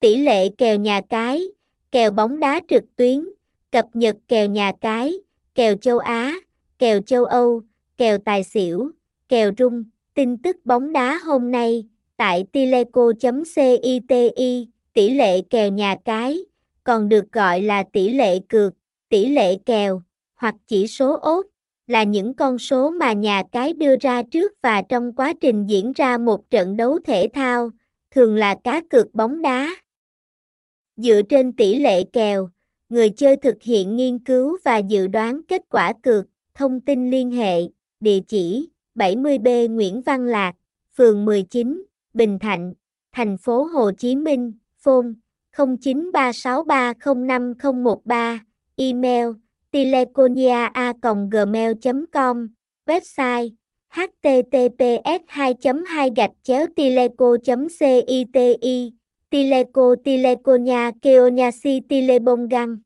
tỷ lệ kèo nhà cái, kèo bóng đá trực tuyến, cập nhật kèo nhà cái, kèo châu Á, kèo châu Âu, kèo tài xỉu, kèo rung, tin tức bóng đá hôm nay, tại tileco.citi, tỷ lệ kèo nhà cái, còn được gọi là tỷ lệ cược, tỷ lệ kèo, hoặc chỉ số ốt, là những con số mà nhà cái đưa ra trước và trong quá trình diễn ra một trận đấu thể thao, thường là cá cược bóng đá. Dựa trên tỷ lệ kèo, người chơi thực hiện nghiên cứu và dự đoán kết quả cược, thông tin liên hệ, địa chỉ 70B Nguyễn Văn Lạc, phường 19, Bình Thạnh, thành phố Hồ Chí Minh, phone 0936305013, email tileconia.gmail.com, website https 2 2 gạch chéo tileco citi Tileco Tileconia Keonyasi Tilebongang